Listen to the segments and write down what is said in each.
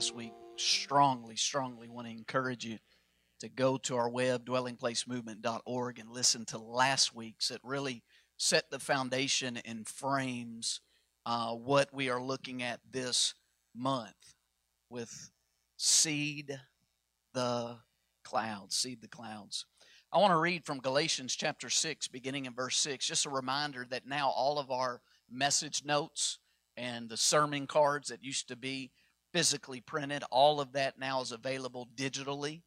Last week, strongly, strongly want to encourage you to go to our web, dwellingplacemovement.org, and listen to last week's. It really set the foundation and frames uh, what we are looking at this month with Seed the Clouds. Seed the Clouds. I want to read from Galatians chapter 6, beginning in verse 6. Just a reminder that now all of our message notes and the sermon cards that used to be physically printed, all of that now is available digitally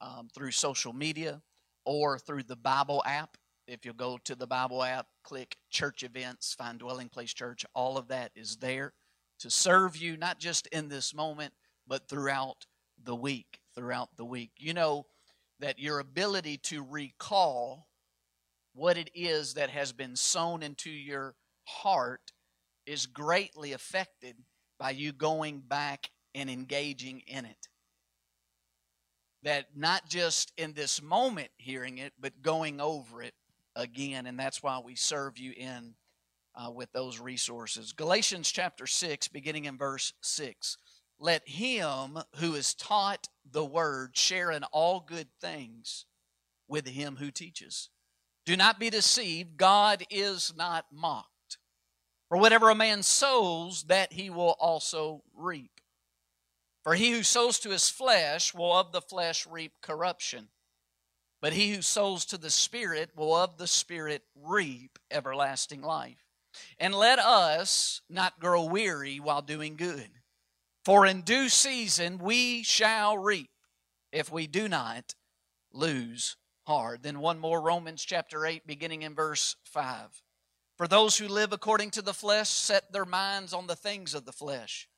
um, through social media or through the Bible app. If you go to the Bible app, click church events, find Dwelling Place Church, all of that is there to serve you, not just in this moment, but throughout the week. Throughout the week. You know that your ability to recall what it is that has been sown into your heart is greatly affected by you going back and engaging in it that not just in this moment hearing it, but going over it again. And that's why we serve you in uh, with those resources. Galatians chapter 6, beginning in verse 6. Let him who is taught the word share in all good things with him who teaches. Do not be deceived, God is not mocked. For whatever a man sows, that he will also reap. For he who sows to his flesh will of the flesh reap corruption, but he who sows to the Spirit will of the Spirit reap everlasting life. And let us not grow weary while doing good, for in due season we shall reap if we do not lose heart. Then one more, Romans chapter 8, beginning in verse 5. For those who live according to the flesh set their minds on the things of the flesh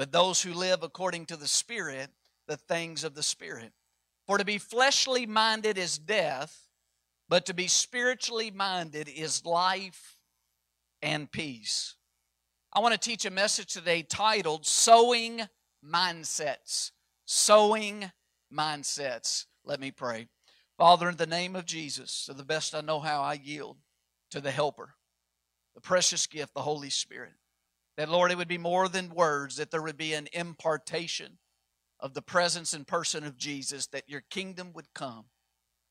but those who live according to the Spirit, the things of the Spirit. For to be fleshly minded is death, but to be spiritually minded is life and peace. I want to teach a message today titled Sowing Mindsets. Sowing Mindsets. Let me pray. Father, in the name of Jesus, to the best I know how, I yield to the Helper, the precious gift, the Holy Spirit. That, Lord, it would be more than words, that there would be an impartation of the presence and person of Jesus, that your kingdom would come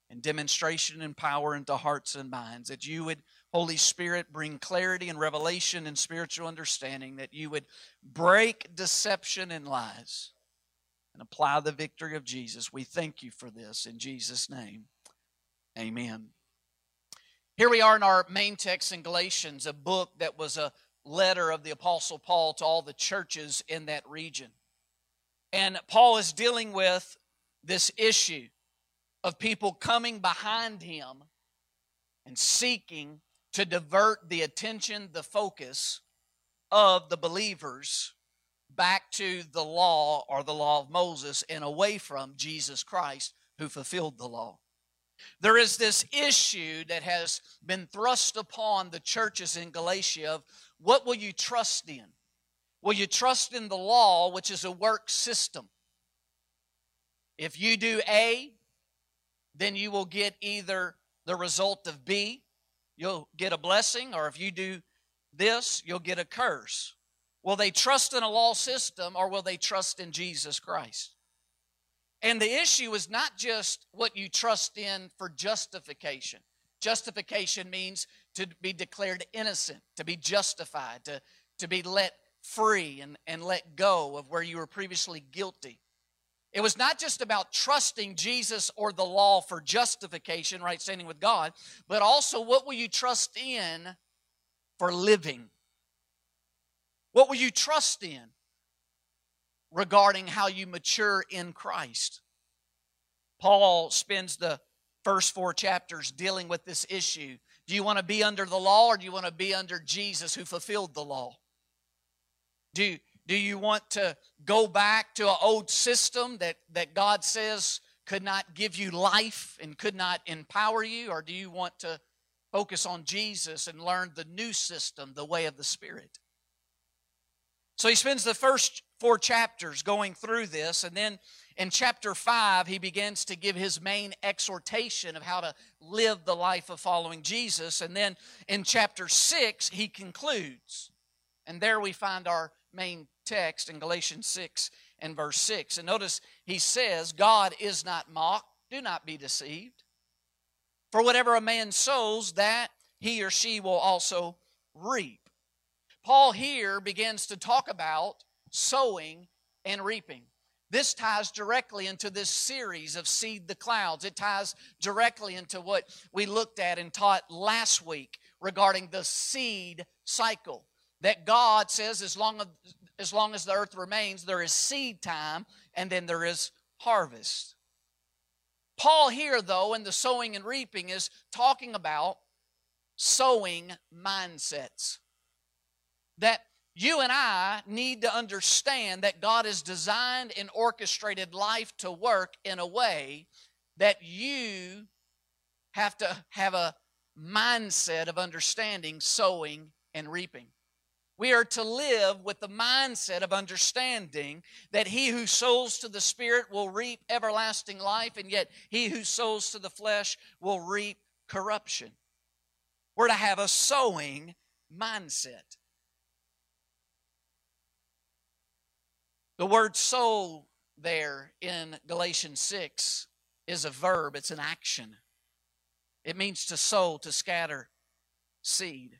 and demonstration and power into hearts and minds, that you would, Holy Spirit, bring clarity and revelation and spiritual understanding, that you would break deception and lies and apply the victory of Jesus. We thank you for this in Jesus' name. Amen. Here we are in our main text in Galatians, a book that was a letter of the Apostle Paul to all the churches in that region. And Paul is dealing with this issue of people coming behind him and seeking to divert the attention, the focus of the believers back to the law or the law of Moses and away from Jesus Christ who fulfilled the law. There is this issue that has been thrust upon the churches in Galatia of what will you trust in? Will you trust in the law, which is a work system? If you do A, then you will get either the result of B, you'll get a blessing, or if you do this, you'll get a curse. Will they trust in a law system or will they trust in Jesus Christ? And the issue is not just what you trust in for justification. Justification means to be declared innocent, to be justified, to, to be let free and, and let go of where you were previously guilty. It was not just about trusting Jesus or the law for justification, right standing with God, but also what will you trust in for living? What will you trust in regarding how you mature in Christ? Paul spends the first four chapters dealing with this issue. Do you want to be under the law or do you want to be under Jesus who fulfilled the law? Do, Do you want to go back to an old system that, that God says could not give you life and could not empower you? Or do you want to focus on Jesus and learn the new system, the way of the Spirit? So he spends the first four chapters going through this, and then in chapter 5, he begins to give his main exhortation of how to live the life of following Jesus. And then in chapter 6, he concludes. And there we find our main text in Galatians 6 and verse 6. And notice he says, God is not mocked. Do not be deceived. For whatever a man sows, that he or she will also reap. Paul here begins to talk about sowing and reaping. This ties directly into this series of Seed the Clouds. It ties directly into what we looked at and taught last week regarding the seed cycle. That God says, as long as, as long as the earth remains, there is seed time and then there is harvest. Paul, here, though, in the sowing and reaping, is talking about sowing mindsets. That you and I need to understand that God has designed and orchestrated life to work in a way that you have to have a mindset of understanding sowing and reaping. We are to live with the mindset of understanding that he who sows to the Spirit will reap everlasting life, and yet he who sows to the flesh will reap corruption. We're to have a sowing mindset. The word sow there in Galatians 6 is a verb, it's an action. It means to sow, to scatter seed.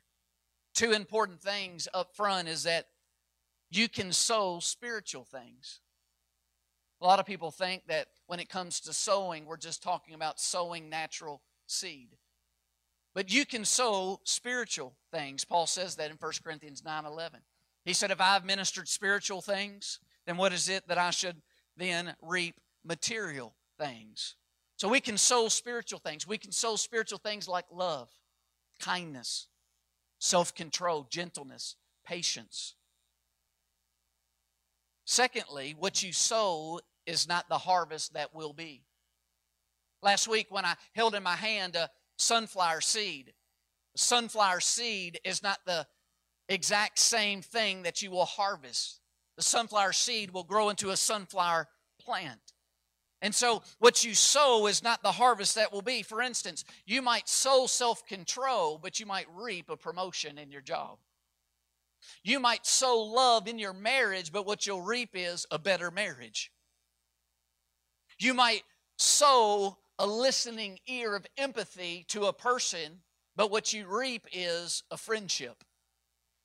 Two important things up front is that you can sow spiritual things. A lot of people think that when it comes to sowing, we're just talking about sowing natural seed. But you can sow spiritual things. Paul says that in 1 Corinthians 9 11. He said, If I've ministered spiritual things, then what is it that I should then reap material things? So we can sow spiritual things. We can sow spiritual things like love, kindness, self control, gentleness, patience. Secondly, what you sow is not the harvest that will be. Last week, when I held in my hand a sunflower seed, a sunflower seed is not the exact same thing that you will harvest the sunflower seed will grow into a sunflower plant. And so, what you sow is not the harvest that will be. For instance, you might sow self control, but you might reap a promotion in your job. You might sow love in your marriage, but what you'll reap is a better marriage. You might sow a listening ear of empathy to a person, but what you reap is a friendship.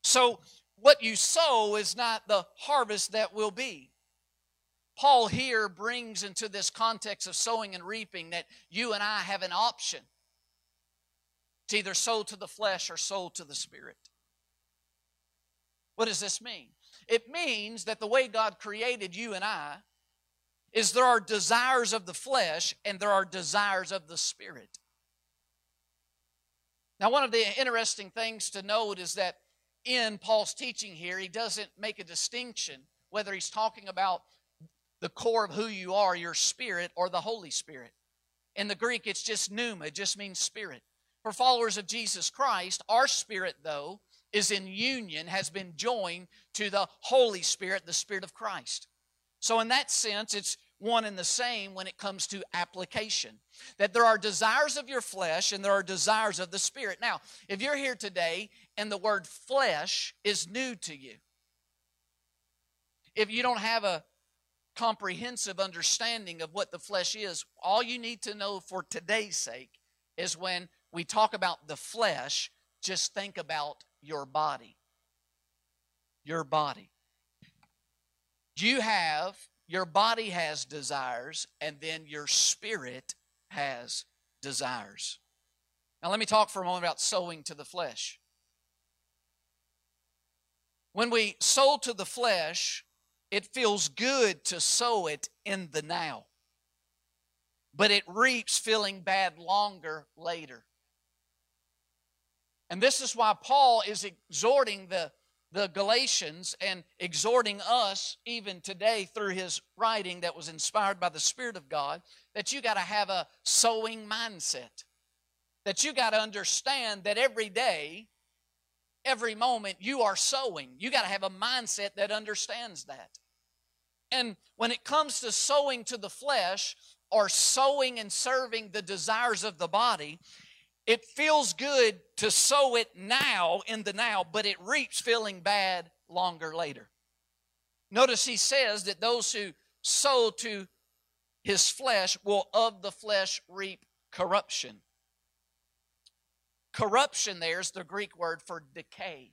So, what you sow is not the harvest that will be. Paul here brings into this context of sowing and reaping that you and I have an option to either sow to the flesh or sow to the spirit. What does this mean? It means that the way God created you and I is there are desires of the flesh and there are desires of the spirit. Now, one of the interesting things to note is that in Paul's teaching here, he doesn't make a distinction whether he's talking about the core of who you are, your spirit, or the Holy Spirit. In the Greek, it's just pneuma, it just means spirit. For followers of Jesus Christ, our spirit, though, is in union, has been joined to the Holy Spirit, the Spirit of Christ. So, in that sense, it's one and the same when it comes to application. That there are desires of your flesh and there are desires of the spirit. Now, if you're here today and the word flesh is new to you, if you don't have a comprehensive understanding of what the flesh is, all you need to know for today's sake is when we talk about the flesh, just think about your body. Your body. You have your body has desires, and then your spirit has desires. Now, let me talk for a moment about sowing to the flesh. When we sow to the flesh, it feels good to sow it in the now, but it reaps feeling bad longer later. And this is why Paul is exhorting the the Galatians and exhorting us even today through his writing that was inspired by the Spirit of God that you got to have a sowing mindset. That you got to understand that every day, every moment, you are sowing. You got to have a mindset that understands that. And when it comes to sowing to the flesh or sowing and serving the desires of the body, it feels good to sow it now in the now, but it reaps feeling bad longer later. Notice he says that those who sow to his flesh will of the flesh reap corruption. Corruption there is the Greek word for decay.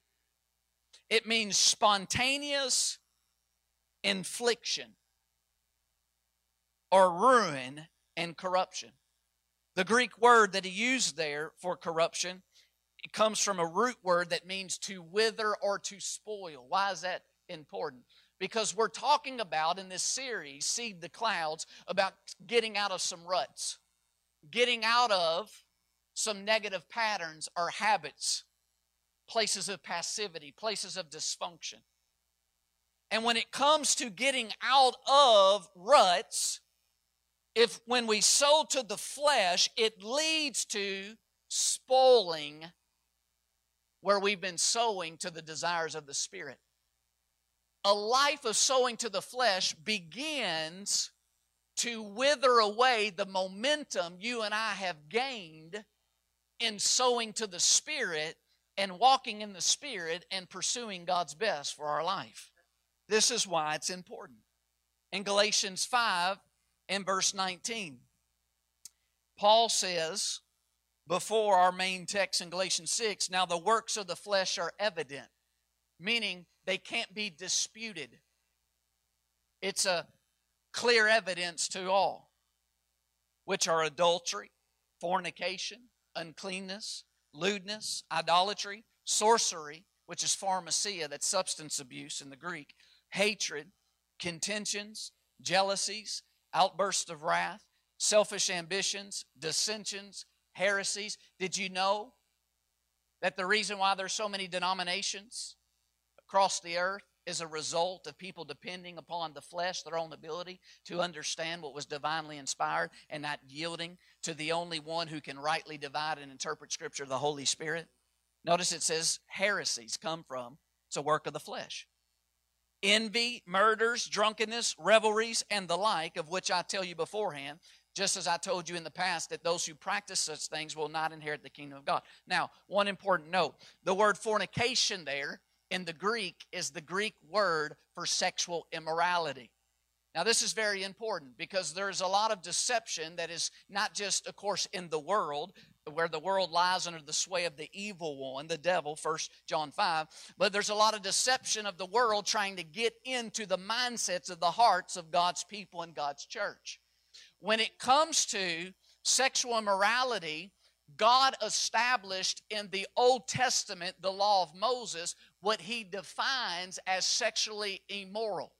It means spontaneous infliction or ruin and corruption. The Greek word that he used there for corruption it comes from a root word that means to wither or to spoil. Why is that important? Because we're talking about in this series, Seed the Clouds, about getting out of some ruts, getting out of some negative patterns or habits, places of passivity, places of dysfunction. And when it comes to getting out of ruts, if when we sow to the flesh, it leads to spoiling where we've been sowing to the desires of the Spirit. A life of sowing to the flesh begins to wither away the momentum you and I have gained in sowing to the Spirit and walking in the Spirit and pursuing God's best for our life. This is why it's important. In Galatians 5, in verse 19. Paul says, before our main text in Galatians 6, now the works of the flesh are evident, meaning they can't be disputed. It's a clear evidence to all, which are adultery, fornication, uncleanness, lewdness, idolatry, sorcery, which is pharmakeia, that's substance abuse in the Greek, hatred, contentions, jealousies, outbursts of wrath, selfish ambitions, dissensions, heresies. Did you know that the reason why there's so many denominations across the earth is a result of people depending upon the flesh, their own ability to understand what was divinely inspired and not yielding to the only one who can rightly divide and interpret Scripture, the Holy Spirit? Notice it says heresies come from, it's a work of the flesh envy, murders, drunkenness, revelries, and the like, of which I tell you beforehand, just as I told you in the past, that those who practice such things will not inherit the kingdom of God. Now, one important note the word fornication there in the Greek is the Greek word for sexual immorality. Now, this is very important because there's a lot of deception that is not just, of course, in the world, where the world lies under the sway of the evil one, the devil, First John 5. But there's a lot of deception of the world trying to get into the mindsets of the hearts of God's people and God's church. When it comes to sexual immorality, God established in the Old Testament, the law of Moses, what he defines as sexually immoral.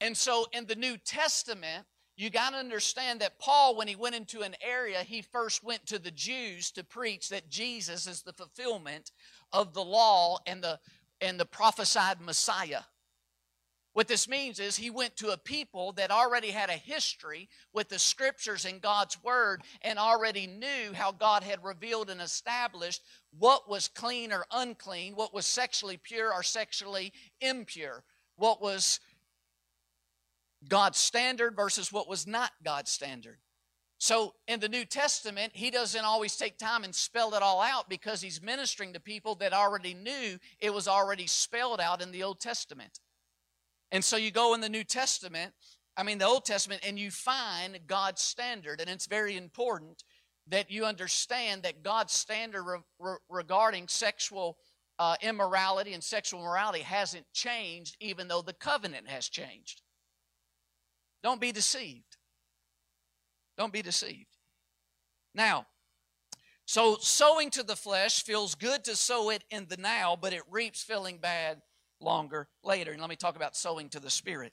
And so in the New Testament, you got to understand that Paul, when he went into an area, he first went to the Jews to preach that Jesus is the fulfillment of the law and the, and the prophesied Messiah. What this means is he went to a people that already had a history with the scriptures and God's word and already knew how God had revealed and established what was clean or unclean, what was sexually pure or sexually impure, what was God's standard versus what was not God's standard. So in the New Testament, he doesn't always take time and spell it all out because he's ministering to people that already knew it was already spelled out in the Old Testament. And so you go in the New Testament, I mean the Old Testament, and you find God's standard. And it's very important that you understand that God's standard re- re- regarding sexual uh, immorality and sexual morality hasn't changed, even though the covenant has changed. Don't be deceived. Don't be deceived. Now, so sowing to the flesh feels good to sow it in the now, but it reaps feeling bad longer later. And let me talk about sowing to the spirit.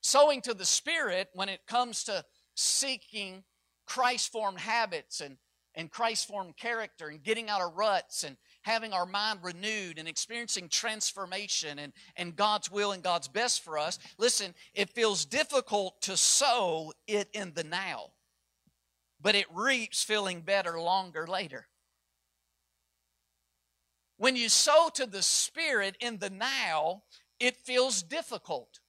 Sowing to the spirit, when it comes to seeking Christ formed habits and, and Christ formed character and getting out of ruts and, having our mind renewed and experiencing transformation and, and God's will and God's best for us, listen, it feels difficult to sow it in the now, but it reaps feeling better longer later. When you sow to the Spirit in the now, it feels difficult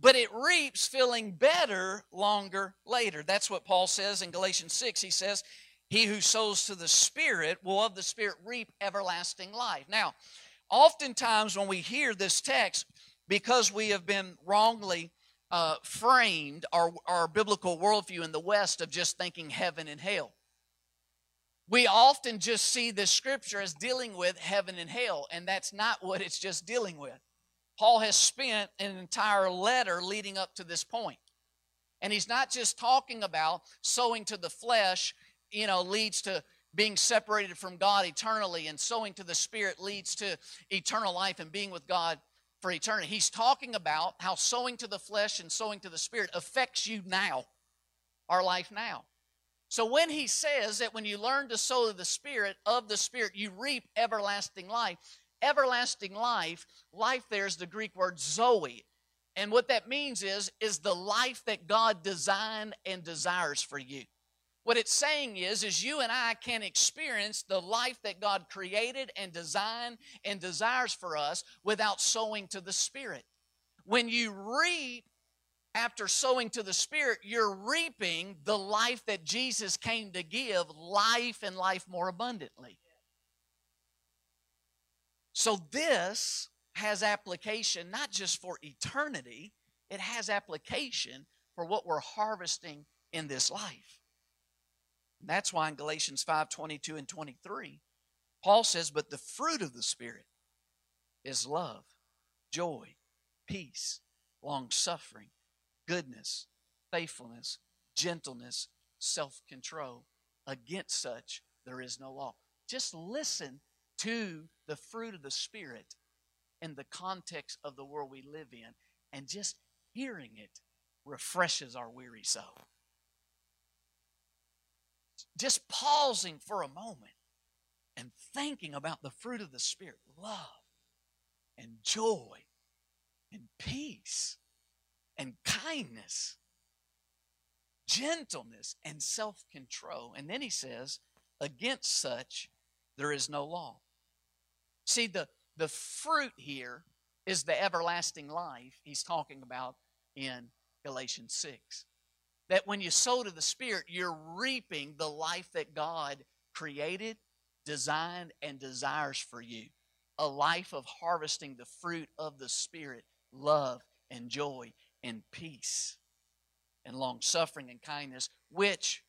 but it reaps feeling better longer later. That's what Paul says in Galatians 6. He says, He who sows to the Spirit will of the Spirit reap everlasting life. Now, oftentimes when we hear this text, because we have been wrongly uh, framed our, our biblical worldview in the West of just thinking heaven and hell. We often just see this scripture as dealing with heaven and hell, and that's not what it's just dealing with. Paul has spent an entire letter leading up to this point. And he's not just talking about sowing to the flesh, you know, leads to being separated from God eternally, and sowing to the Spirit leads to eternal life and being with God for eternity. He's talking about how sowing to the flesh and sowing to the Spirit affects you now, our life now. So when he says that when you learn to sow to the Spirit, of the Spirit, you reap everlasting life, everlasting life, life there is the Greek word zoe. And what that means is, is the life that God designed and desires for you. What it's saying is, is you and I can experience the life that God created and designed and desires for us without sowing to the Spirit. When you reap after sowing to the Spirit, you're reaping the life that Jesus came to give, life and life more abundantly. So this has application not just for eternity, it has application for what we're harvesting in this life. That's why in Galatians 5 22 and 23, Paul says, But the fruit of the Spirit is love, joy, peace, long suffering, goodness, faithfulness, gentleness, self control. Against such there is no law. Just listen to the fruit of the Spirit in the context of the world we live in, and just hearing it refreshes our weary soul. Just pausing for a moment and thinking about the fruit of the Spirit love and joy and peace and kindness, gentleness and self control. And then he says, against such there is no law. See, the, the fruit here is the everlasting life he's talking about in Galatians 6. That when you sow to the Spirit, you're reaping the life that God created, designed, and desires for you. A life of harvesting the fruit of the Spirit love and joy and peace and long suffering and kindness, which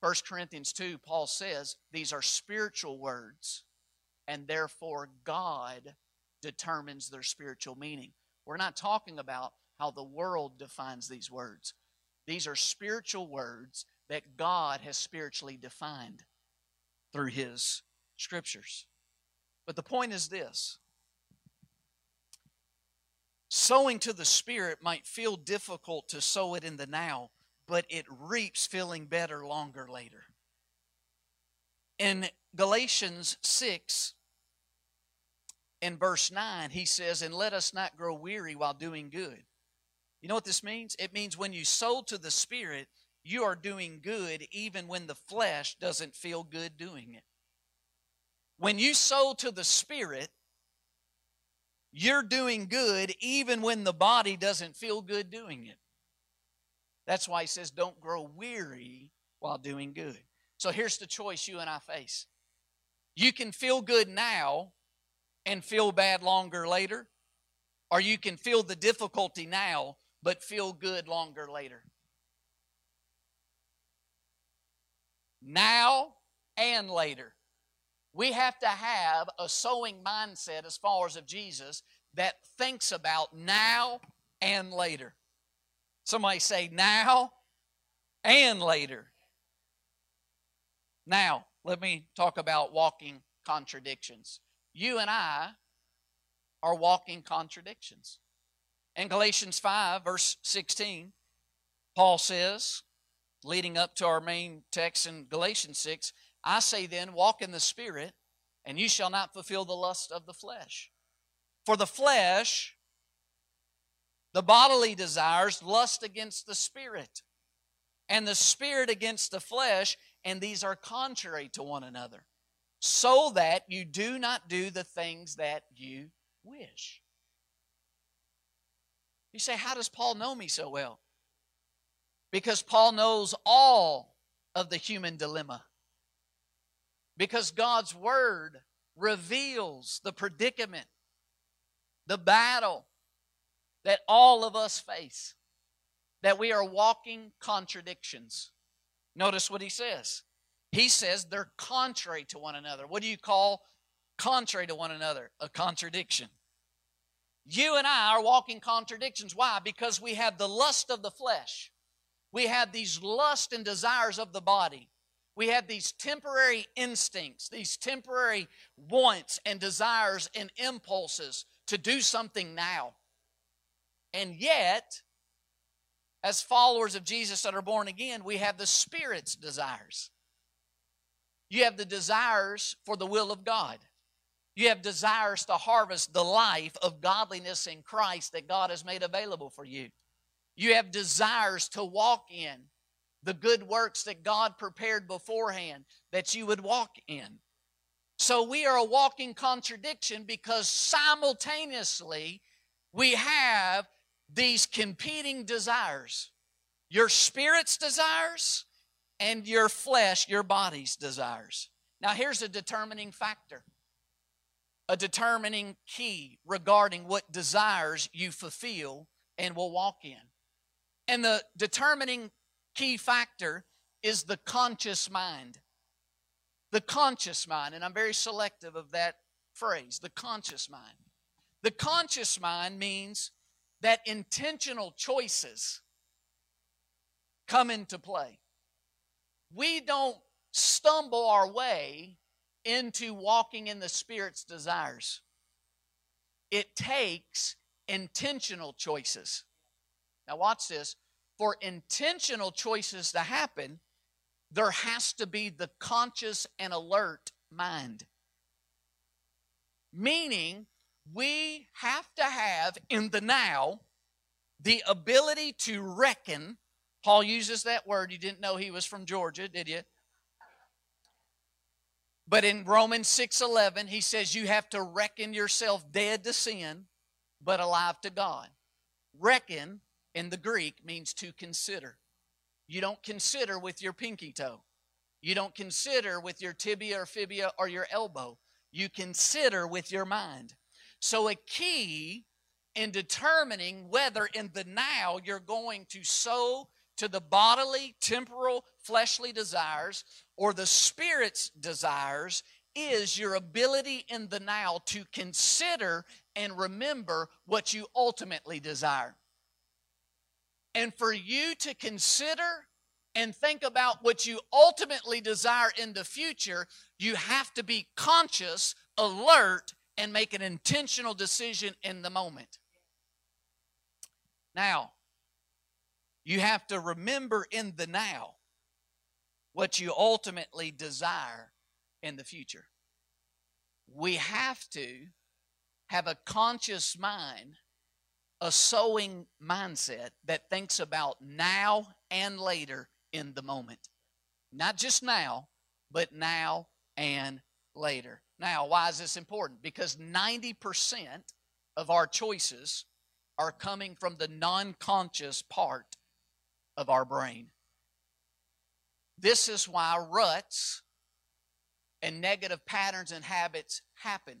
1 Corinthians 2, Paul says these are spiritual words and therefore God determines their spiritual meaning. We're not talking about how the world defines these words. These are spiritual words that God has spiritually defined through His scriptures. But the point is this sowing to the Spirit might feel difficult to sow it in the now, but it reaps feeling better longer later. In Galatians 6, in verse 9, he says, And let us not grow weary while doing good. You know what this means? It means when you sow to the Spirit, you are doing good even when the flesh doesn't feel good doing it. When you sow to the Spirit, you're doing good even when the body doesn't feel good doing it. That's why he says, Don't grow weary while doing good. So here's the choice you and I face. You can feel good now and feel bad longer later, or you can feel the difficulty now but feel good longer later. Now and later. We have to have a sowing mindset as far as of Jesus that thinks about now and later. Somebody say now and later. Now, let me talk about walking contradictions you and I are walking contradictions. In Galatians 5, verse 16, Paul says, leading up to our main text in Galatians 6, I say then, walk in the Spirit, and you shall not fulfill the lust of the flesh. For the flesh, the bodily desires, lust against the spirit, and the spirit against the flesh, and these are contrary to one another, so that you do not do the things that you wish. You say, How does Paul know me so well? Because Paul knows all of the human dilemma. Because God's Word reveals the predicament, the battle that all of us face, that we are walking contradictions. Notice what he says. He says they're contrary to one another. What do you call contrary to one another? A contradiction. You and I are walking contradictions. Why? Because we have the lust of the flesh. We have these lust and desires of the body. We have these temporary instincts, these temporary wants and desires and impulses to do something now. And yet, as followers of Jesus that are born again, we have the Spirit's desires. You have the desires for the will of God. You have desires to harvest the life of godliness in Christ that God has made available for you. You have desires to walk in the good works that God prepared beforehand that you would walk in. So we are a walking contradiction because simultaneously we have these competing desires your spirit's desires and your flesh, your body's desires. Now, here's a determining factor, a determining key regarding what desires you fulfill and will walk in. And the determining key factor is the conscious mind. The conscious mind, and I'm very selective of that phrase, the conscious mind. The conscious mind means that intentional choices come into play. We don't stumble our way into walking in the Spirit's desires. It takes intentional choices. Now, watch this. For intentional choices to happen, there has to be the conscious and alert mind. Meaning, we have to have in the now the ability to reckon. Paul uses that word. You didn't know he was from Georgia, did you? But in Romans 6:11, he says you have to reckon yourself dead to sin but alive to God. Reckon in the Greek means to consider. You don't consider with your pinky toe. You don't consider with your tibia or fibia or your elbow. You consider with your mind. So, a key in determining whether in the now you're going to sow to the bodily, temporal, fleshly desires or the spirit's desires is your ability in the now to consider and remember what you ultimately desire. And for you to consider and think about what you ultimately desire in the future, you have to be conscious, alert, and make an intentional decision in the moment. Now, you have to remember in the now what you ultimately desire in the future. We have to have a conscious mind, a sowing mindset that thinks about now and later in the moment. Not just now, but now and later. Now, why is this important? Because 90% of our choices are coming from the non conscious part of our brain. This is why ruts and negative patterns and habits happen.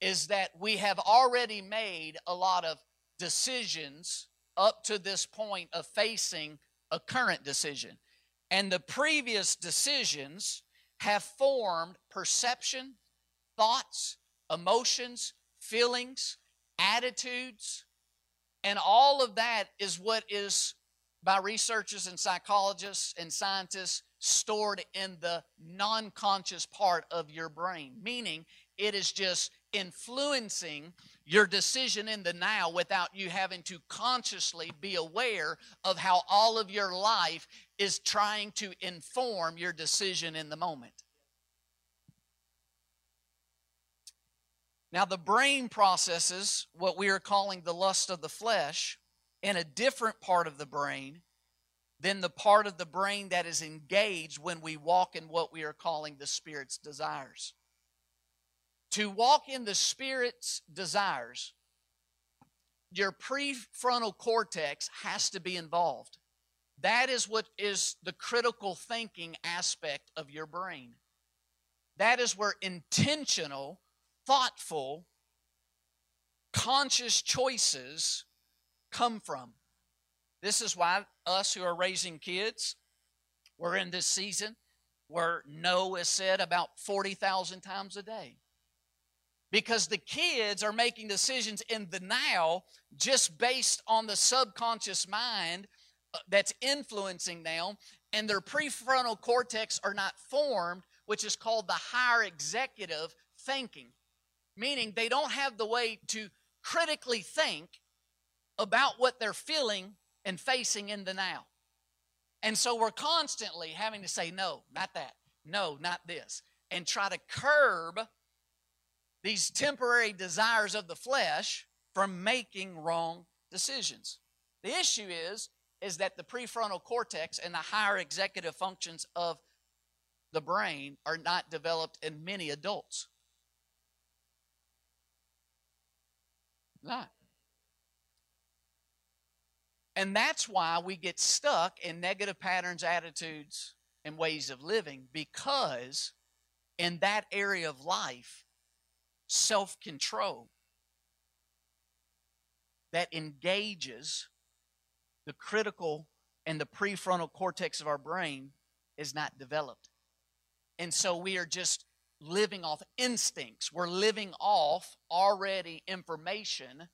Is that we have already made a lot of decisions up to this point of facing a current decision. And the previous decisions have formed perception, thoughts, emotions, feelings, attitudes, and all of that is what is, by researchers and psychologists and scientists, stored in the non conscious part of your brain, meaning it is just influencing your decision in the now without you having to consciously be aware of how all of your life is trying to inform your decision in the moment. Now, the brain processes what we are calling the lust of the flesh in a different part of the brain than the part of the brain that is engaged when we walk in what we are calling the Spirit's desires. To walk in the Spirit's desires, your prefrontal cortex has to be involved. That is what is the critical thinking aspect of your brain. That is where intentional thoughtful, conscious choices come from. This is why us who are raising kids, we're in this season where no is said about 40,000 times a day. Because the kids are making decisions in the now just based on the subconscious mind uh, that's influencing them, and their prefrontal cortex are not formed, which is called the higher executive thinking meaning they don't have the way to critically think about what they're feeling and facing in the now. And so we're constantly having to say, no, not that, no, not this, and try to curb these temporary desires of the flesh from making wrong decisions. The issue is is that the prefrontal cortex and the higher executive functions of the brain are not developed in many adults. Not. And that's why we get stuck in negative patterns, attitudes, and ways of living because in that area of life, self control that engages the critical and the prefrontal cortex of our brain is not developed. And so we are just living off instincts. We're living off already information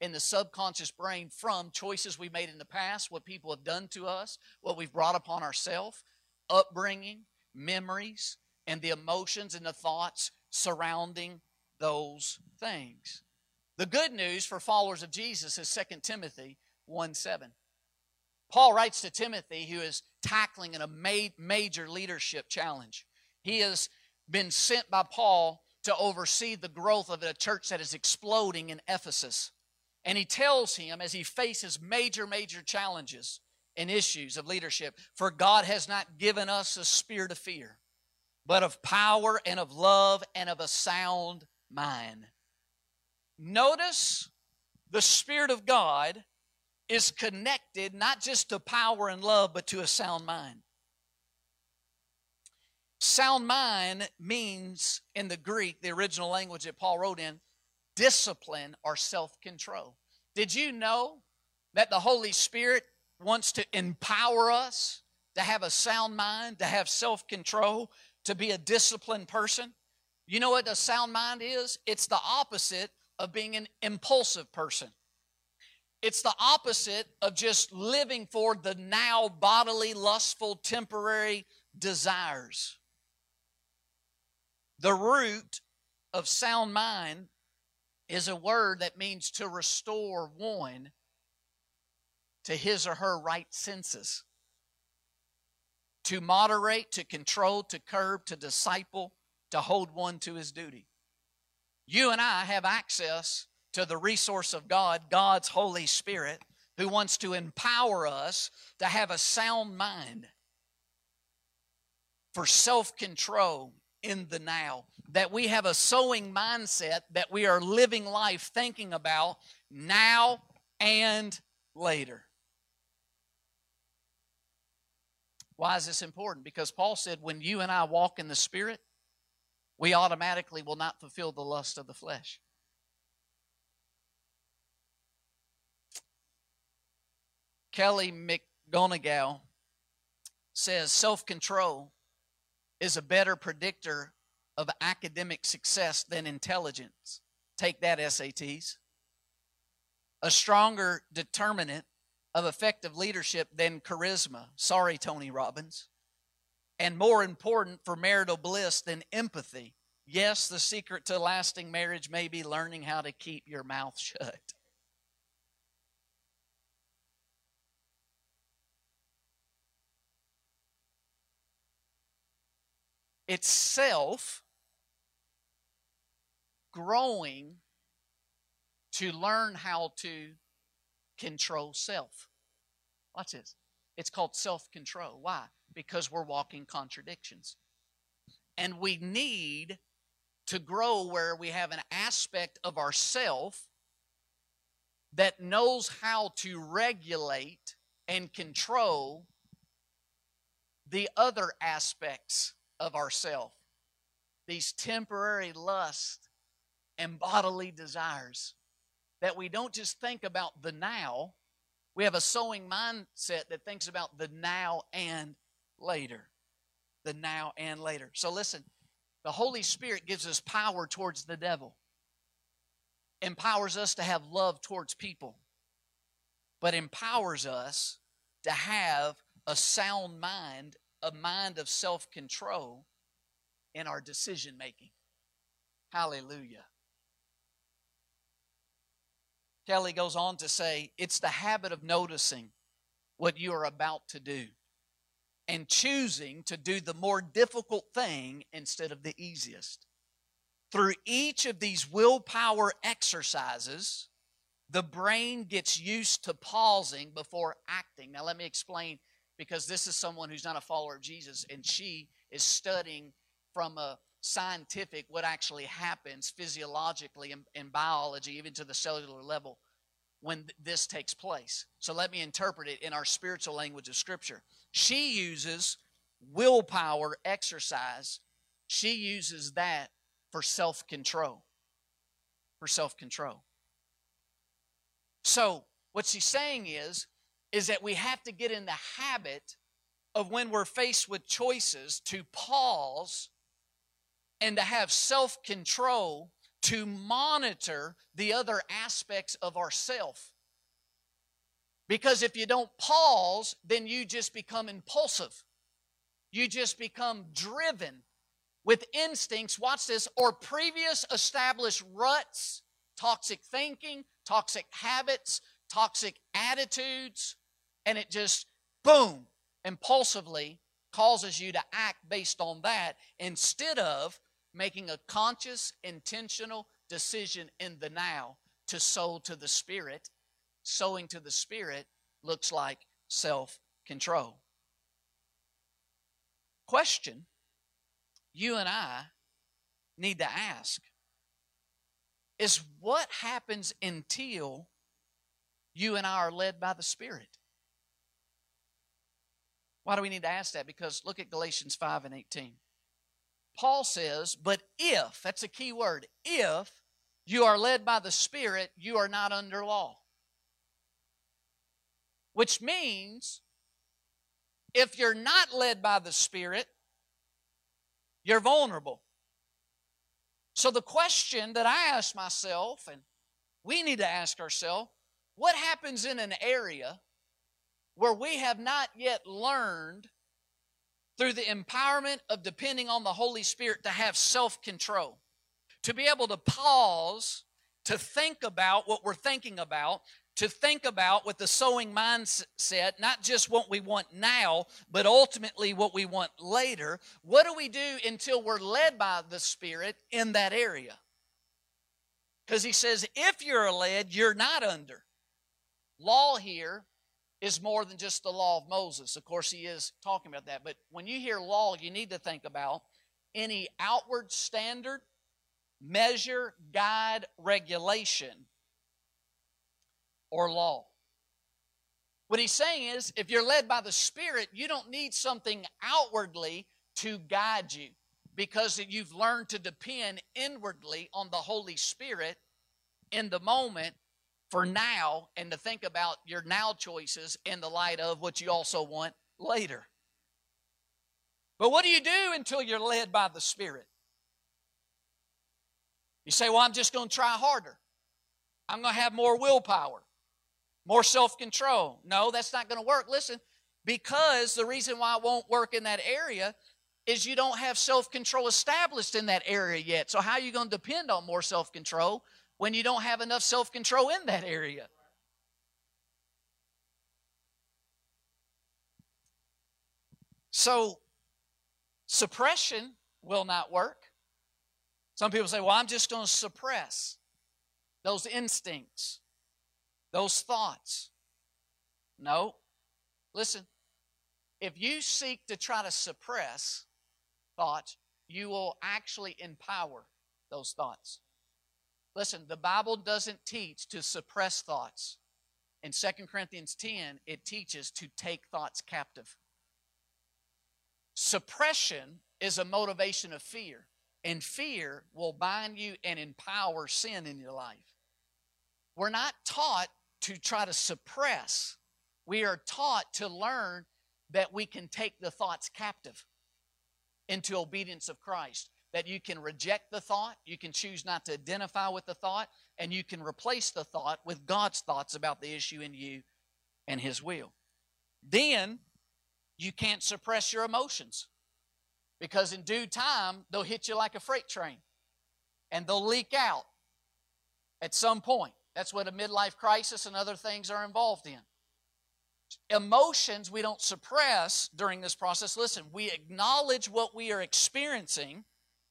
in the subconscious brain from choices we made in the past, what people have done to us, what we've brought upon ourselves, upbringing, memories, and the emotions and the thoughts surrounding those things. The good news for followers of Jesus is 2 Timothy 1 7. Paul writes to Timothy, who is tackling a major leadership challenge. He has been sent by Paul to oversee the growth of a church that is exploding in Ephesus. And he tells him as he faces major, major challenges and issues of leadership, for God has not given us a spirit of fear, but of power and of love and of a sound mind. Notice the Spirit of God is connected not just to power and love, but to a sound mind. Sound mind means, in the Greek, the original language that Paul wrote in, discipline or self control. Did you know that the Holy Spirit wants to empower us to have a sound mind, to have self control, to be a disciplined person? You know what a sound mind is? It's the opposite of being an impulsive person. It's the opposite of just living for the now bodily, lustful, temporary desires. The root of sound mind is a word that means to restore one to his or her right senses, to moderate, to control, to curb, to disciple, to hold one to his duty. You and I have access to the resource of God, God's Holy Spirit, who wants to empower us to have a sound mind for self control in the now. That we have a sowing mindset that we are living life thinking about now and later. Why is this important? Because Paul said, when you and I walk in the Spirit, we automatically will not fulfill the lust of the flesh. Kelly McGonigal says self control is a better predictor of academic success than intelligence. Take that, SATs. A stronger determinant of effective leadership than charisma. Sorry, Tony Robbins. And more important for marital bliss than empathy. Yes, the secret to lasting marriage may be learning how to keep your mouth shut. itself growing to learn how to control self. Watch this. It's called self control. Why? Because we're walking contradictions. And we need to grow where we have an aspect of ourself that knows how to regulate and control the other aspects of ourself these temporary lusts and bodily desires that we don't just think about the now we have a sowing mindset that thinks about the now and later the now and later so listen the holy spirit gives us power towards the devil empowers us to have love towards people but empowers us to have a sound mind a mind of self control in our decision making. Hallelujah. Kelly goes on to say it's the habit of noticing what you are about to do and choosing to do the more difficult thing instead of the easiest. Through each of these willpower exercises, the brain gets used to pausing before acting. Now, let me explain because this is someone who's not a follower of Jesus and she is studying from a scientific what actually happens physiologically in, in biology, even to the cellular level, when th- this takes place. So let me interpret it in our spiritual language of Scripture. She uses willpower exercise, she uses that for self control. For self control. So, what she's saying is, is that we have to get in the habit of when we're faced with choices to pause and to have self control to monitor the other aspects of ourself. Because if you don't pause, then you just become impulsive. You just become driven with instincts, watch this, or previous established ruts, toxic thinking, toxic habits, toxic attitudes, and it just, boom, impulsively causes you to act based on that instead of making a conscious, intentional decision in the now to sow to the Spirit. Sowing to the Spirit looks like self control. Question you and I need to ask is what happens until you and I are led by the Spirit? Why do we need to ask that? Because look at Galatians 5 and 18. Paul says, But if, that's a key word, if you are led by the Spirit, you are not under law. Which means if you're not led by the Spirit, you're vulnerable. So the question that I ask myself, and we need to ask ourselves, what happens in an area where we have not yet learned through the empowerment of depending on the Holy Spirit to have self control, to be able to pause, to think about what we're thinking about, to think about with the sowing mindset, not just what we want now, but ultimately what we want later. What do we do until we're led by the Spirit in that area? Because he says, if you're led, you're not under. Law here is more than just the law of Moses. Of course, he is talking about that. But when you hear law, you need to think about any outward standard, measure, guide, regulation, or law. What he's saying is if you're led by the Spirit, you don't need something outwardly to guide you because you've learned to depend inwardly on the Holy Spirit in the moment for now and to think about your now choices in the light of what you also want later. But what do you do until you're led by the Spirit? You say, Well, I'm just going to try harder. I'm going to have more willpower, more self control. No, that's not going to work. Listen, because the reason why it won't work in that area is you don't have self control established in that area yet. So, how are you going to depend on more self control when you don't have enough self control in that area. So, suppression will not work. Some people say, well, I'm just going to suppress those instincts, those thoughts. No. Listen, if you seek to try to suppress thoughts, you will actually empower those thoughts. Listen, the Bible doesn't teach to suppress thoughts. In 2 Corinthians 10, it teaches to take thoughts captive. Suppression is a motivation of fear, and fear will bind you and empower sin in your life. We're not taught to try to suppress, we are taught to learn that we can take the thoughts captive into obedience of Christ. That you can reject the thought, you can choose not to identify with the thought, and you can replace the thought with God's thoughts about the issue in you and His will. Then you can't suppress your emotions because in due time they'll hit you like a freight train and they'll leak out at some point. That's what a midlife crisis and other things are involved in emotions we don't suppress during this process. Listen, we acknowledge what we are experiencing,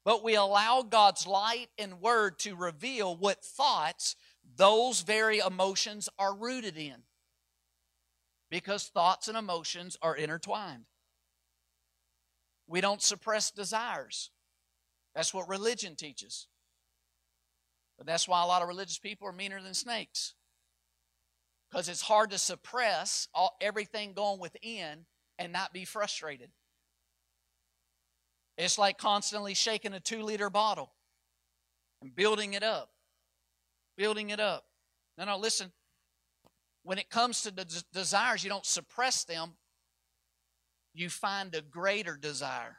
but we allow God's light and word to reveal what thoughts those very emotions are rooted in. Because thoughts and emotions are intertwined. We don't suppress desires. That's what religion teaches. But that's why a lot of religious people are meaner than snakes because it's hard to suppress all, everything going within and not be frustrated. It's like constantly shaking a two liter bottle and building it up, building it up. No, no, listen. When it comes to the desires, you don't suppress them, you find a greater desire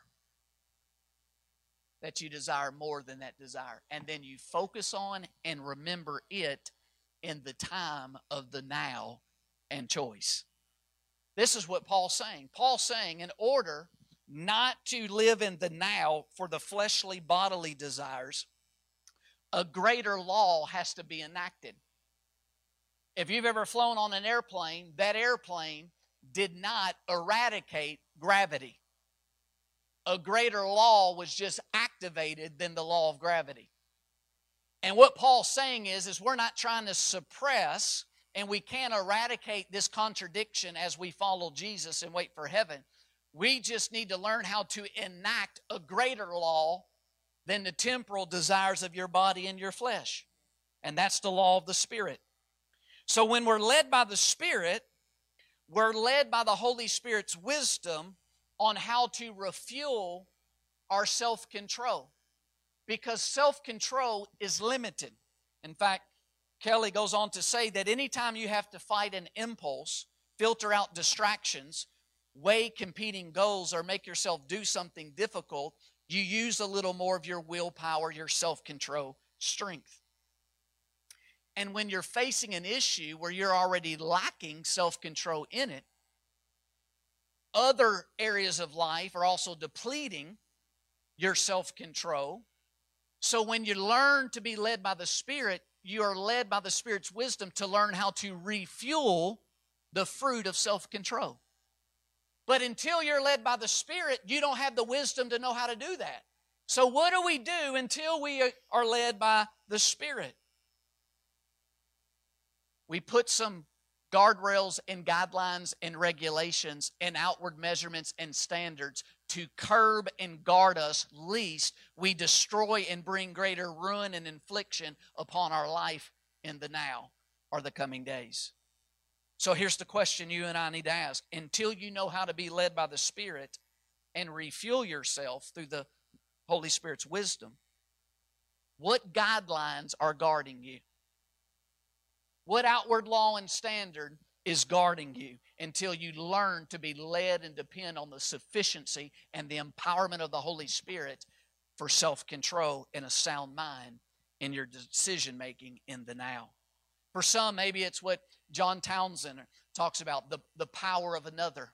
that you desire more than that desire. And then you focus on and remember it in the time of the now and choice. This is what Paul's saying. Paul's saying, in order not to live in the now for the fleshly bodily desires, a greater law has to be enacted. If you've ever flown on an airplane, that airplane did not eradicate gravity. A greater law was just activated than the law of gravity. And what Paul's saying is, is we're not trying to suppress and we can't eradicate this contradiction as we follow Jesus and wait for heaven. We just need to learn how to enact a greater law than the temporal desires of your body and your flesh. And that's the law of the Spirit. So when we're led by the Spirit, we're led by the Holy Spirit's wisdom on how to refuel our self control because self control is limited. In fact, Kelly goes on to say that anytime you have to fight an impulse, filter out distractions, weigh competing goals, or make yourself do something difficult, you use a little more of your willpower, your self control, strength. And when you're facing an issue where you're already lacking self control in it, other areas of life are also depleting your self control so when you learn to be led by the Spirit, you are led by the Spirit's wisdom to learn how to refuel the fruit of self control. But until you're led by the Spirit, you don't have the wisdom to know how to do that. So, what do we do until we are led by the Spirit? We put some guardrails and guidelines and regulations and outward measurements and standards to curb and guard us, lest we destroy and bring greater ruin and infliction upon our life in the now or the coming days. So here's the question you and I need to ask. Until you know how to be led by the Spirit and refuel yourself through the Holy Spirit's wisdom, what guidelines are guarding you? What outward law and standard is guarding you until you learn to be led and depend on the sufficiency and the empowerment of the Holy Spirit for self control and a sound mind in your decision making in the now. For some, maybe it's what John Townsend talks about the, the power of another.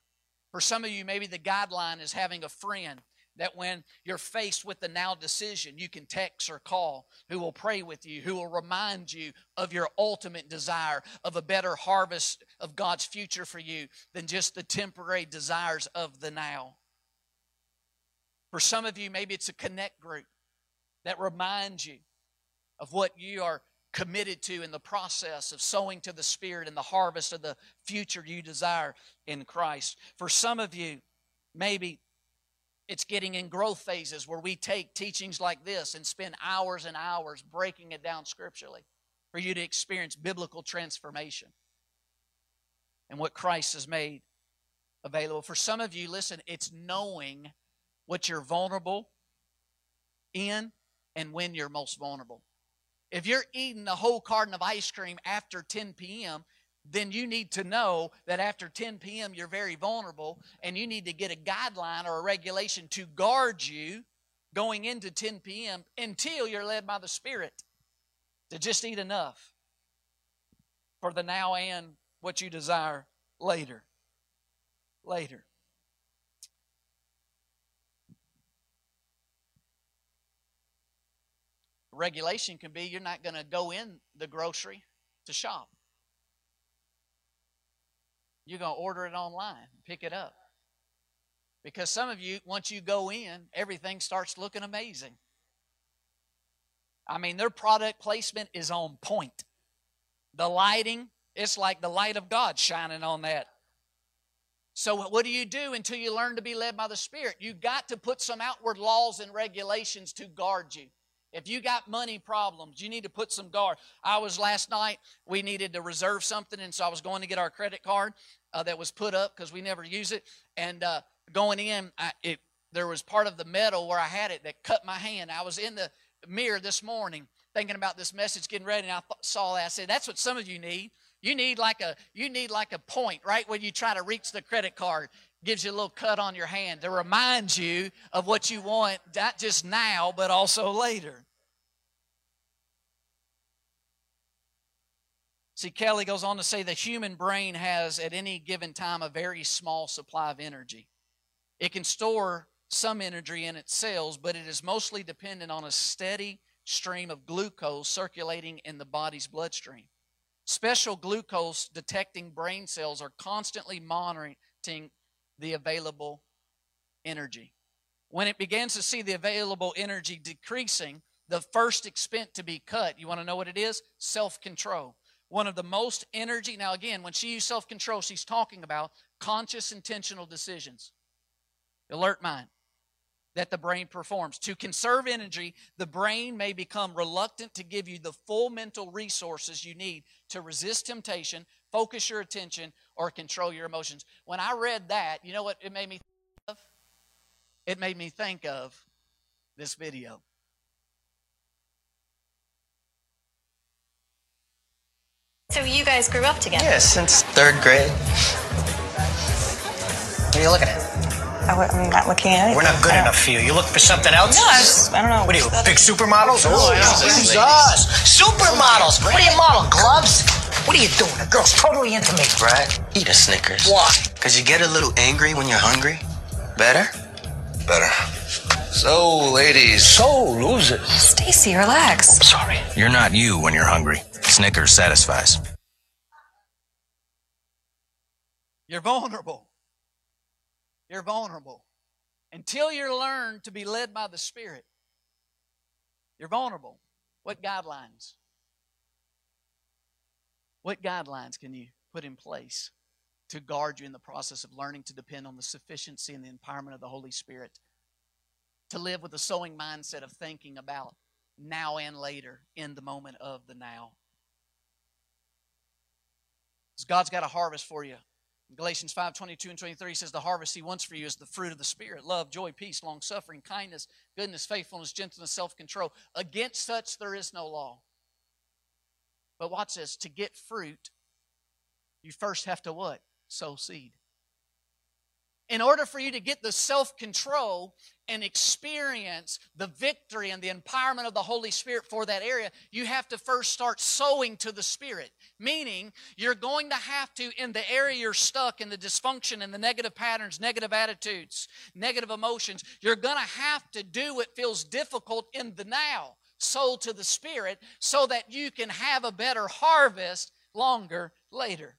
For some of you, maybe the guideline is having a friend that when you're faced with the now decision, you can text or call who will pray with you, who will remind you of your ultimate desire of a better harvest of God's future for you than just the temporary desires of the now. For some of you, maybe it's a connect group that reminds you of what you are committed to in the process of sowing to the Spirit and the harvest of the future you desire in Christ. For some of you, maybe it's getting in growth phases where we take teachings like this and spend hours and hours breaking it down scripturally for you to experience biblical transformation and what Christ has made available. For some of you, listen, it's knowing what you're vulnerable in and when you're most vulnerable. If you're eating a whole carton of ice cream after 10 p.m., then you need to know that after 10 p.m. you're very vulnerable and you need to get a guideline or a regulation to guard you going into 10 p.m. until you're led by the Spirit to just eat enough for the now and what you desire later. Later. Regulation can be you're not going to go in the grocery to shop. You're going to order it online, pick it up. Because some of you, once you go in, everything starts looking amazing. I mean, their product placement is on point. The lighting, it's like the light of God shining on that. So, what do you do until you learn to be led by the Spirit? You got to put some outward laws and regulations to guard you. If you got money problems, you need to put some guard. I was last night, we needed to reserve something, and so I was going to get our credit card uh, that was put up because we never use it. And uh, going in, I, it, there was part of the metal where I had it that cut my hand. I was in the mirror this morning thinking about this message, getting ready, and I th- saw that. I said, "That's what some of you need. You need like a you need like a point, right? When you try to reach the credit card, gives you a little cut on your hand to remind you of what you want, not just now, but also later. See, Kelly goes on to say the human brain has at any given time a very small supply of energy. It can store some energy in its cells, but it is mostly dependent on a steady stream of glucose circulating in the body's bloodstream. Special glucose detecting brain cells are constantly monitoring the available energy. When it begins to see the available energy decreasing, the first expense to be cut, you want to know what it is? Self control one of the most energy. Now, again, when she used self control, she's talking about conscious, intentional decisions. Alert mind that the brain performs. To conserve energy, the brain may become reluctant to give you the full mental resources you need to resist temptation, focus your attention, or control your emotions. When I read that, you know what it made me think of? It made me think of this video. So you guys grew up together? Yeah, since third grade. What are you looking at? I, am not looking at it. We're not good enough for you. You look for something else? No, I, just, I don't know. What are you, big supermodels? Oh, Jesus! Supermodels! What are you model, gloves? What are you doing? The girl's totally into me. Brad, eat a Snickers. Why? Because you get a little angry when you're hungry. Better? Better. So, ladies. So, losers. Stacy, relax. I'm sorry. You're not you when you're hungry. Snickers satisfies. You're vulnerable. You're vulnerable. Until you learn to be led by the Spirit, you're vulnerable. What guidelines? What guidelines can you put in place to guard you in the process of learning to depend on the sufficiency and the empowerment of the Holy Spirit? To live with a sowing mindset of thinking about now and later in the moment of the now. God's got a harvest for you. Galatians 5 22 and 23 says, The harvest he wants for you is the fruit of the Spirit love, joy, peace, long suffering, kindness, goodness, faithfulness, gentleness, self control. Against such there is no law. But watch this to get fruit, you first have to what? Sow seed in order for you to get the self control and experience the victory and the empowerment of the Holy Spirit for that area, you have to first start sowing to the Spirit. Meaning, you're going to have to, in the area you're stuck, in the dysfunction and the negative patterns, negative attitudes, negative emotions, you're going to have to do what feels difficult in the now. Sow to the Spirit so that you can have a better harvest longer later.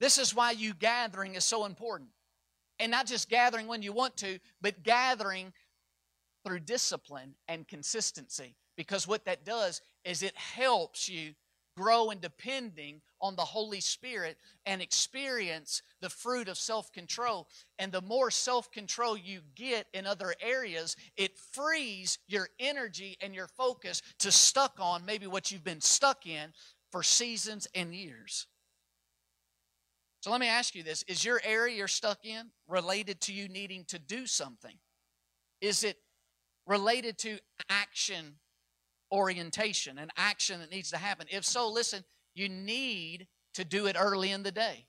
This is why you gathering is so important. And not just gathering when you want to, but gathering through discipline and consistency. Because what that does is it helps you grow in depending on the Holy Spirit and experience the fruit of self control. And the more self control you get in other areas, it frees your energy and your focus to stuck on maybe what you've been stuck in for seasons and years. So let me ask you this Is your area you're stuck in related to you needing to do something? Is it related to action orientation, an action that needs to happen? If so, listen, you need to do it early in the day.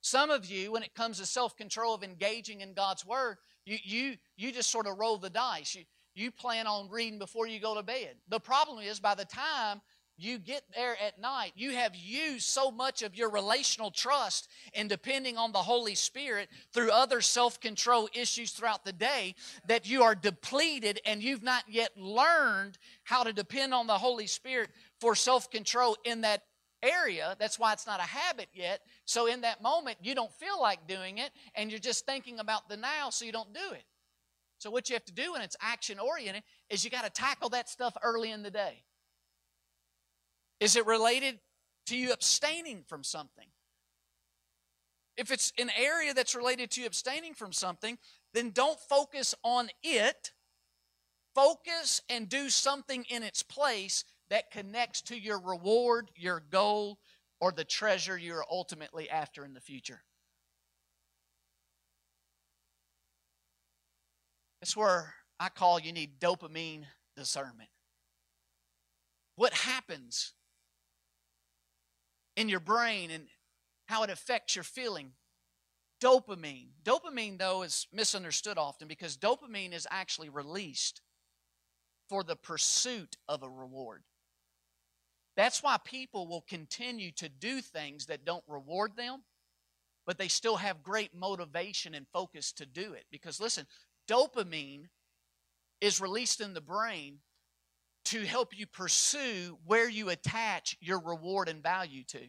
Some of you, when it comes to self control of engaging in God's Word, you, you, you just sort of roll the dice. You, you plan on reading before you go to bed. The problem is, by the time you get there at night, you have used so much of your relational trust and depending on the Holy Spirit through other self control issues throughout the day that you are depleted and you've not yet learned how to depend on the Holy Spirit for self control in that area. That's why it's not a habit yet. So, in that moment, you don't feel like doing it and you're just thinking about the now, so you don't do it. So, what you have to do when it's action oriented is you got to tackle that stuff early in the day. Is it related to you abstaining from something? If it's an area that's related to you abstaining from something, then don't focus on it. Focus and do something in its place that connects to your reward, your goal, or the treasure you're ultimately after in the future. That's where I call you need dopamine discernment. What happens in your brain and how it affects your feeling. Dopamine. Dopamine, though, is misunderstood often because dopamine is actually released for the pursuit of a reward. That's why people will continue to do things that don't reward them, but they still have great motivation and focus to do it. Because listen, dopamine is released in the brain to help you pursue where you attach your reward and value to.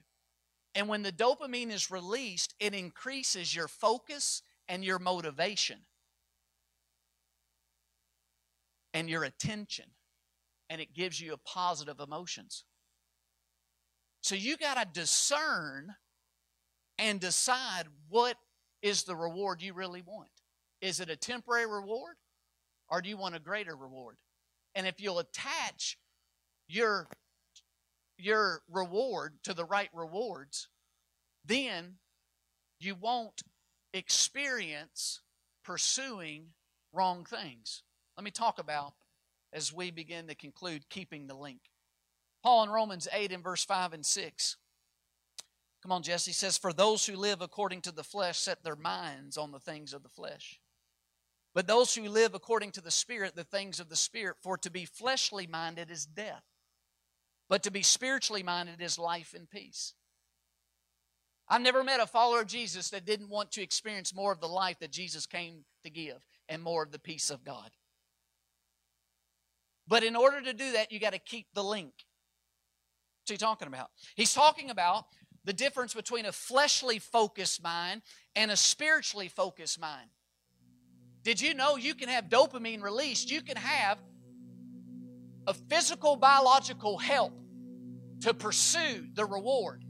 And when the dopamine is released, it increases your focus and your motivation and your attention, and it gives you a positive emotions. So you got to discern and decide what is the reward you really want. Is it a temporary reward or do you want a greater reward? And if you'll attach your your reward to the right rewards, then you won't experience pursuing wrong things. Let me talk about as we begin to conclude keeping the link. Paul in Romans 8 in verse 5 and 6. Come on, Jesse says, For those who live according to the flesh set their minds on the things of the flesh. But those who live according to the Spirit, the things of the Spirit, for to be fleshly minded is death, but to be spiritually minded is life and peace. I've never met a follower of Jesus that didn't want to experience more of the life that Jesus came to give and more of the peace of God. But in order to do that, you got to keep the link. What's he talking about? He's talking about the difference between a fleshly focused mind and a spiritually focused mind. Did you know you can have dopamine released? You can have a physical, biological help to pursue the reward,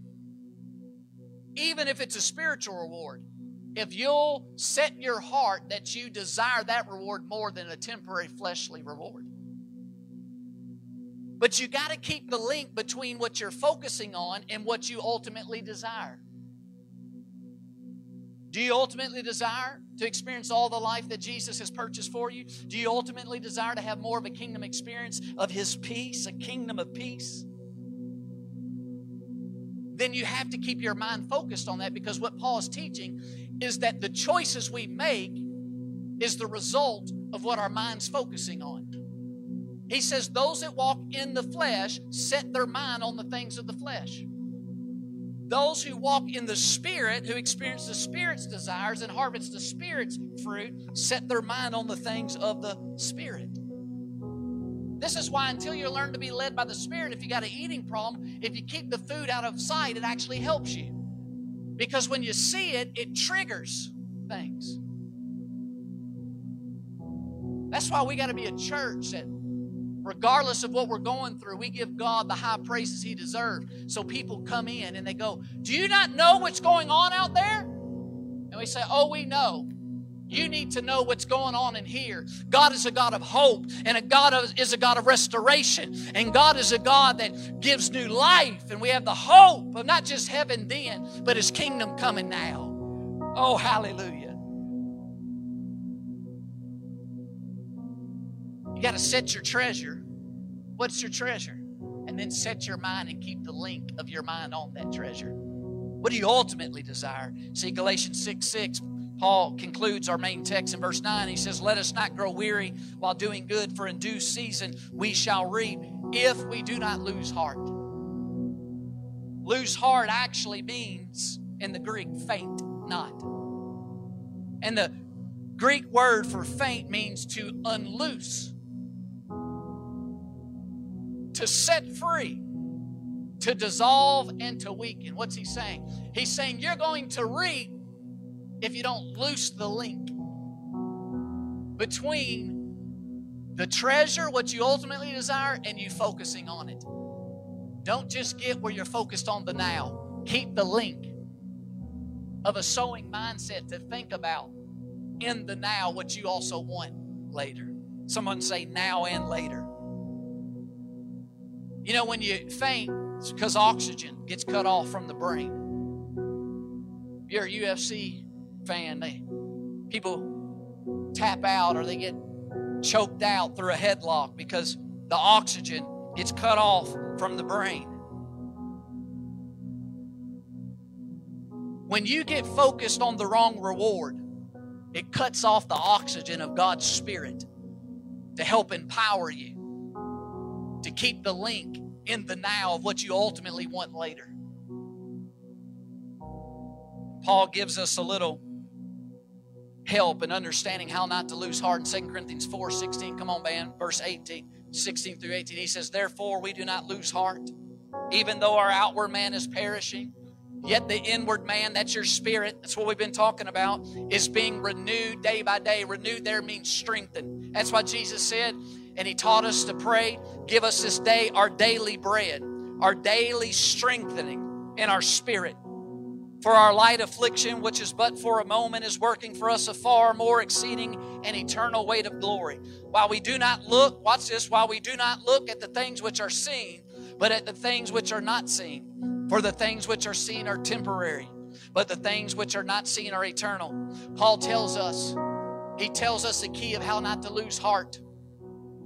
even if it's a spiritual reward. If you'll set your heart that you desire that reward more than a temporary fleshly reward. But you got to keep the link between what you're focusing on and what you ultimately desire. Do you ultimately desire to experience all the life that Jesus has purchased for you? Do you ultimately desire to have more of a kingdom experience of His peace, a kingdom of peace? Then you have to keep your mind focused on that because what Paul is teaching is that the choices we make is the result of what our mind's focusing on. He says, Those that walk in the flesh set their mind on the things of the flesh. Those who walk in the Spirit, who experience the Spirit's desires and harvest the Spirit's fruit, set their mind on the things of the Spirit. This is why, until you learn to be led by the Spirit, if you got an eating problem, if you keep the food out of sight, it actually helps you. Because when you see it, it triggers things. That's why we got to be a church that, regardless of what we're going through, we give God the high praises He deserves. So people come in and they go, Do you not know what's going on out there? And we say, Oh, we know. You need to know what's going on in here. God is a God of hope, and a God of, is a God of restoration, and God is a God that gives new life. And we have the hope of not just heaven then, but His kingdom coming now. Oh, hallelujah. You got to set your treasure. What's your treasure? And then set your mind and keep the link of your mind on that treasure. What do you ultimately desire? See, Galatians 6 6 Paul concludes our main text in verse 9. He says, Let us not grow weary while doing good, for in due season we shall reap if we do not lose heart. Lose heart actually means, in the Greek, faint not. And the Greek word for faint means to unloose, to set free, to dissolve, and to weaken. What's he saying? He's saying, You're going to reap if you don't loose the link between the treasure, what you ultimately desire, and you focusing on it. Don't just get where you're focused on the now. Keep the link of a sowing mindset to think about in the now what you also want later. Someone say now and later. You know, when you faint, it's because oxygen gets cut off from the brain. You're a UFC fan, they people tap out or they get choked out through a headlock because the oxygen gets cut off from the brain. When you get focused on the wrong reward, it cuts off the oxygen of God's Spirit to help empower you to keep the link in the now of what you ultimately want later. Paul gives us a little help in understanding how not to lose heart in 2 Corinthians 4 16. Come on, man. Verse 18, 16 through 18. He says, Therefore, we do not lose heart, even though our outward man is perishing. Yet the inward man, that's your spirit, that's what we've been talking about, is being renewed day by day. Renewed there means strengthened. That's why Jesus said, and He taught us to pray, Give us this day our daily bread, our daily strengthening in our spirit. For our light affliction, which is but for a moment, is working for us a far more exceeding and eternal weight of glory. While we do not look, watch this, while we do not look at the things which are seen, but at the things which are not seen. For the things which are seen are temporary, but the things which are not seen are eternal. Paul tells us, he tells us the key of how not to lose heart.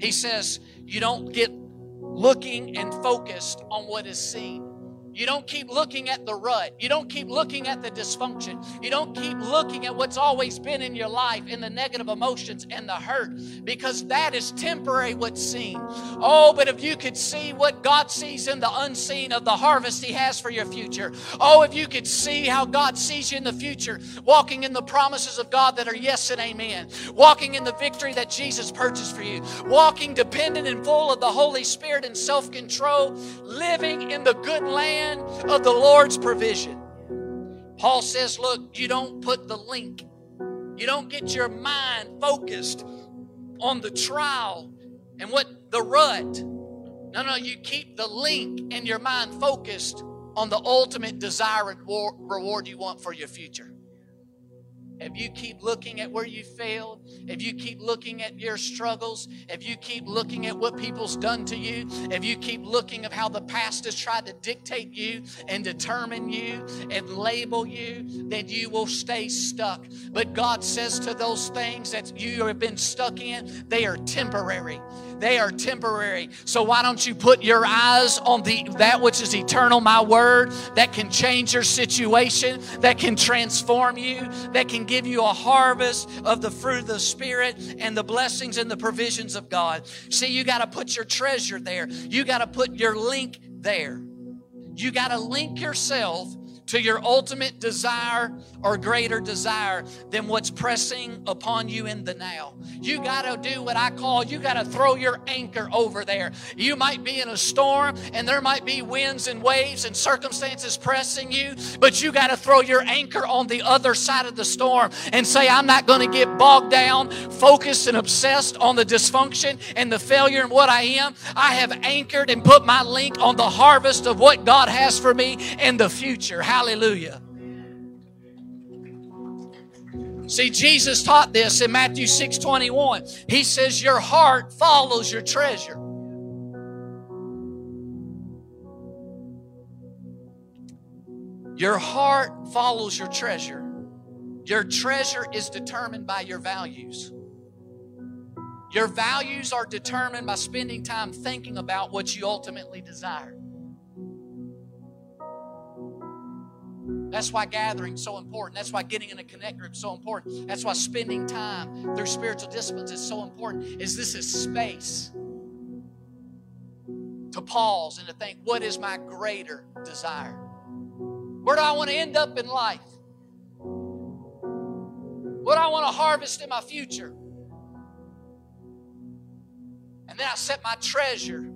He says, you don't get looking and focused on what is seen you don't keep looking at the rut. You don't keep looking at the dysfunction. You don't keep looking at what's always been in your life in the negative emotions and the hurt because that is temporary what's seen. Oh, but if you could see what God sees in the unseen of the harvest He has for your future. Oh, if you could see how God sees you in the future, walking in the promises of God that are yes and amen, walking in the victory that Jesus purchased for you, walking dependent and full of the Holy Spirit and self control, living in the good land of the Lord's provision. Paul says, Look, you don't put the link, you don't get your mind focused on the trial and what the rut. No, no, you keep the link and your mind focused on the ultimate desire and reward you want for your future if you keep looking at where you failed, if you keep looking at your struggles, if you keep looking at what people's done to you, if you keep looking at how the past has tried to dictate you and determine you and label you, then you will stay stuck. But God says to those things that you have been stuck in, they are temporary. They are temporary. So why don't you put your eyes on the that which is eternal, my word, that can change your situation, that can transform you, that can give you a harvest of the fruit of the Spirit and the blessings and the provisions of God. See, you got to put your treasure there. You got to put your link there. You got to link yourself to your ultimate desire or greater desire than what's pressing upon you in the now. You got to do what I call you got to throw your anchor over there. You might be in a storm and there might be winds and waves and circumstances pressing you, but you got to throw your anchor on the other side of the storm and say, I'm not going to get bogged down, focused, and obsessed on the dysfunction and the failure and what I am. I have anchored and put my link on the harvest of what God has for me in the future. Hallelujah. See, Jesus taught this in Matthew 6 21. He says, Your heart follows your treasure. Your heart follows your treasure. Your treasure is determined by your values. Your values are determined by spending time thinking about what you ultimately desire. That's why gathering is so important. That's why getting in a connect group is so important. That's why spending time through spiritual disciplines is so important. Is this is space to pause and to think, what is my greater desire? Where do I want to end up in life? What do I want to harvest in my future? And then I set my treasure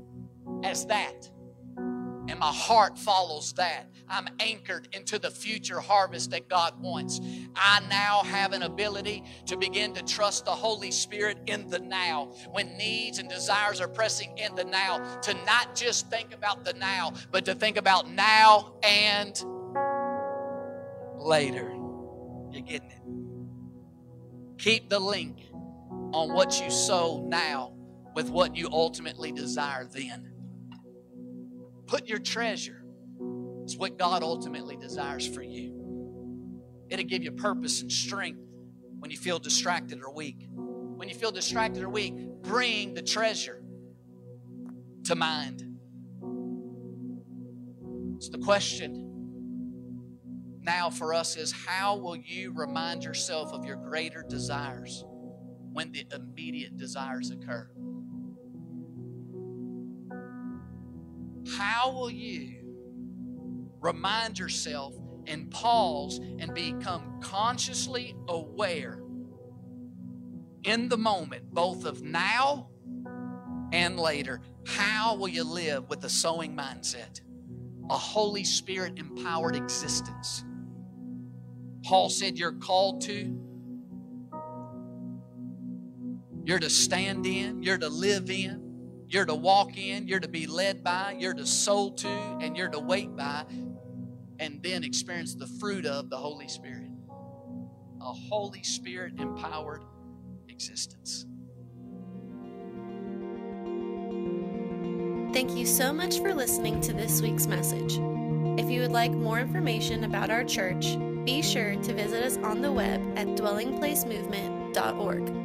as that. And my heart follows that. I'm anchored into the future harvest that God wants. I now have an ability to begin to trust the Holy Spirit in the now. When needs and desires are pressing in the now, to not just think about the now, but to think about now and later. You're getting it. Keep the link on what you sow now with what you ultimately desire then. Put your treasure it's what God ultimately desires for you. It'll give you purpose and strength when you feel distracted or weak. When you feel distracted or weak, bring the treasure to mind. So the question now for us is how will you remind yourself of your greater desires when the immediate desires occur? How will you remind yourself and pause and become consciously aware in the moment, both of now and later. How will you live with a sowing mindset? A Holy Spirit empowered existence. Paul said you're called to. You're to stand in, you're to live in, you're to walk in, you're to be led by, you're to sow to, and you're to wait by and then experience the fruit of the Holy Spirit. A Holy Spirit empowered existence. Thank you so much for listening to this week's message. If you would like more information about our church, be sure to visit us on the web at dwellingplacemovement.org.